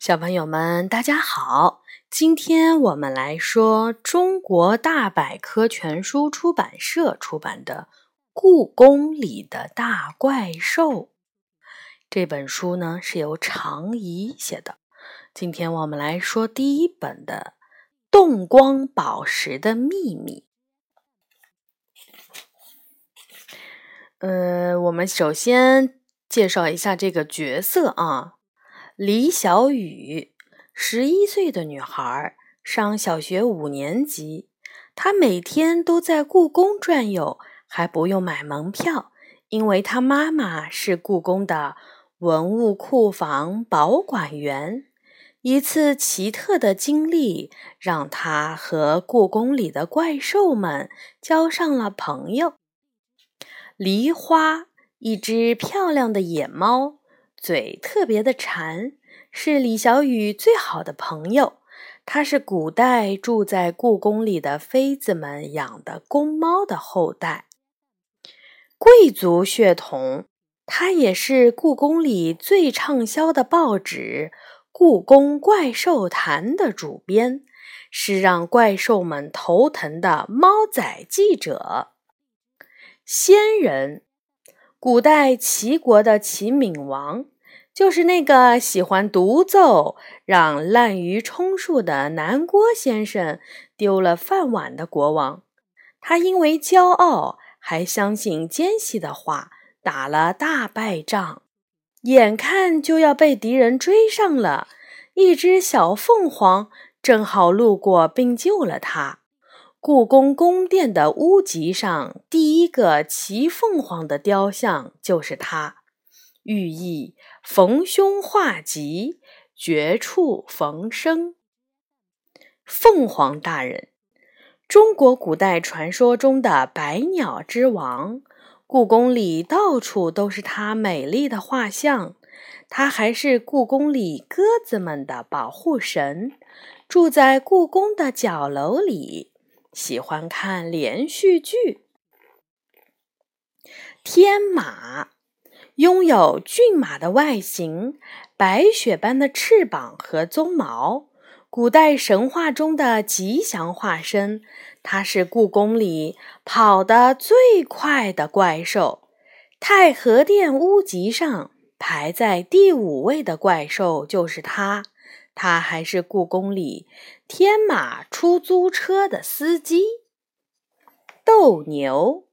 小朋友们，大家好！今天我们来说中国大百科全书出版社出版的《故宫里的大怪兽》这本书呢，是由常怡写的。今天我们来说第一本的《动光宝石的秘密》。呃，我们首先介绍一下这个角色啊。李小雨，十一岁的女孩，上小学五年级。她每天都在故宫转悠，还不用买门票，因为她妈妈是故宫的文物库房保管员。一次奇特的经历，让她和故宫里的怪兽们交上了朋友。梨花，一只漂亮的野猫。嘴特别的馋，是李小雨最好的朋友。它是古代住在故宫里的妃子们养的公猫的后代，贵族血统。它也是故宫里最畅销的报纸《故宫怪兽谈》的主编，是让怪兽们头疼的猫仔记者。仙人。古代齐国的齐闵王，就是那个喜欢独奏、让滥竽充数的南郭先生丢了饭碗的国王。他因为骄傲，还相信奸细的话，打了大败仗，眼看就要被敌人追上了。一只小凤凰正好路过，并救了他。故宫宫殿的屋脊上，第一个骑凤凰的雕像就是他，寓意逢凶化吉、绝处逢生。凤凰大人，中国古代传说中的百鸟之王，故宫里到处都是它美丽的画像。它还是故宫里鸽子们的保护神，住在故宫的角楼里。喜欢看连续剧。天马拥有骏马的外形，白雪般的翅膀和鬃毛，古代神话中的吉祥化身。它是故宫里跑得最快的怪兽。太和殿屋脊上排在第五位的怪兽就是它。它还是故宫里天马出租车的司机。斗牛，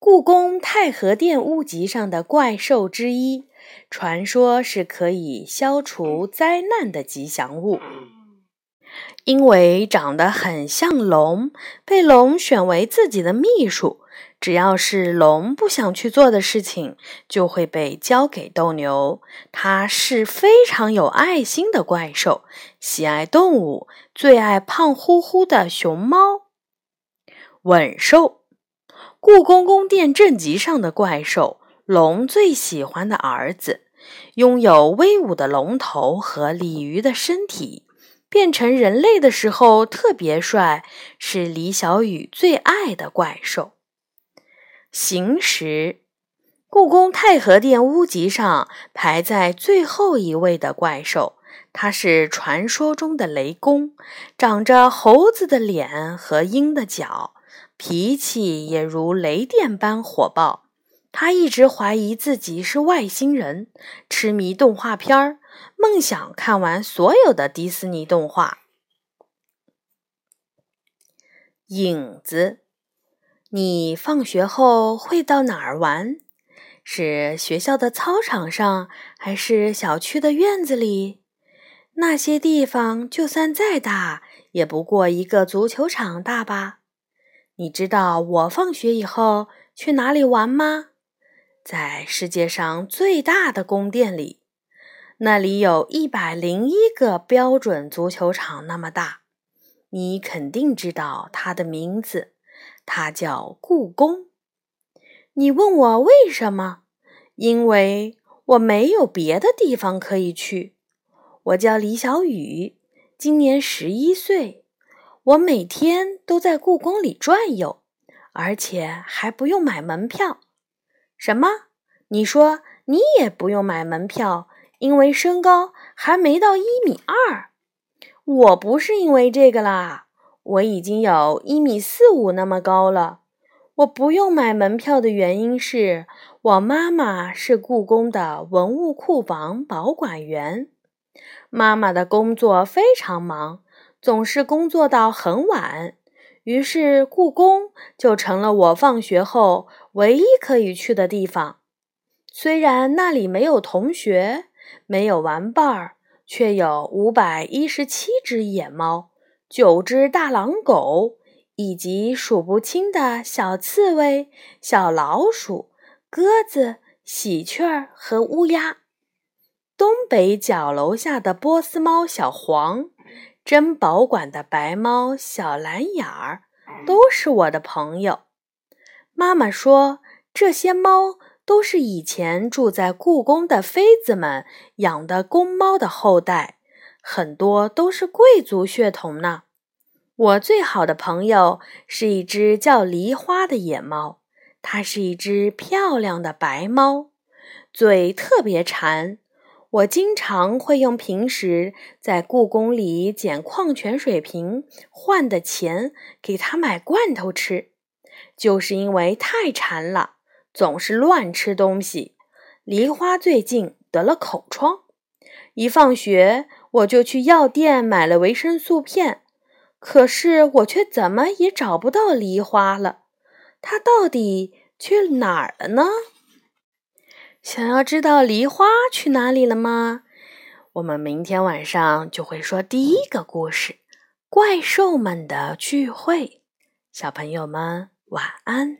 故宫太和殿屋脊上的怪兽之一，传说是可以消除灾难的吉祥物。因为长得很像龙，被龙选为自己的秘书。只要是龙不想去做的事情，就会被交给斗牛。它是非常有爱心的怪兽，喜爱动物，最爱胖乎乎的熊猫。吻兽，故宫宫殿正脊上的怪兽，龙最喜欢的儿子，拥有威武的龙头和鲤鱼的身体，变成人类的时候特别帅，是李小雨最爱的怪兽。行时，故宫太和殿屋脊上排在最后一位的怪兽，它是传说中的雷公，长着猴子的脸和鹰的脚，脾气也如雷电般火爆。他一直怀疑自己是外星人，痴迷动画片儿，梦想看完所有的迪士尼动画。影子。你放学后会到哪儿玩？是学校的操场上，还是小区的院子里？那些地方就算再大，也不过一个足球场大吧？你知道我放学以后去哪里玩吗？在世界上最大的宫殿里，那里有一百零一个标准足球场那么大。你肯定知道它的名字。它叫故宫。你问我为什么？因为我没有别的地方可以去。我叫李小雨，今年十一岁。我每天都在故宫里转悠，而且还不用买门票。什么？你说你也不用买门票，因为身高还没到一米二。我不是因为这个啦，我已经有一米四五那么高了。我不用买门票的原因是我妈妈是故宫的文物库房保管员，妈妈的工作非常忙，总是工作到很晚。于是，故宫就成了我放学后唯一可以去的地方。虽然那里没有同学，没有玩伴儿，却有五百一十七只野猫，九只大狼狗，以及数不清的小刺猬、小老鼠、鸽子、喜鹊儿和乌鸦。东北角楼下的波斯猫小黄。珍宝馆的白猫小蓝眼儿都是我的朋友。妈妈说，这些猫都是以前住在故宫的妃子们养的公猫的后代，很多都是贵族血统呢。我最好的朋友是一只叫梨花的野猫，它是一只漂亮的白猫，嘴特别馋。我经常会用平时在故宫里捡矿泉水瓶换的钱给他买罐头吃，就是因为太馋了，总是乱吃东西。梨花最近得了口疮，一放学我就去药店买了维生素片，可是我却怎么也找不到梨花了，它到底去哪儿了呢？想要知道梨花去哪里了吗？我们明天晚上就会说第一个故事《怪兽们的聚会》。小朋友们，晚安。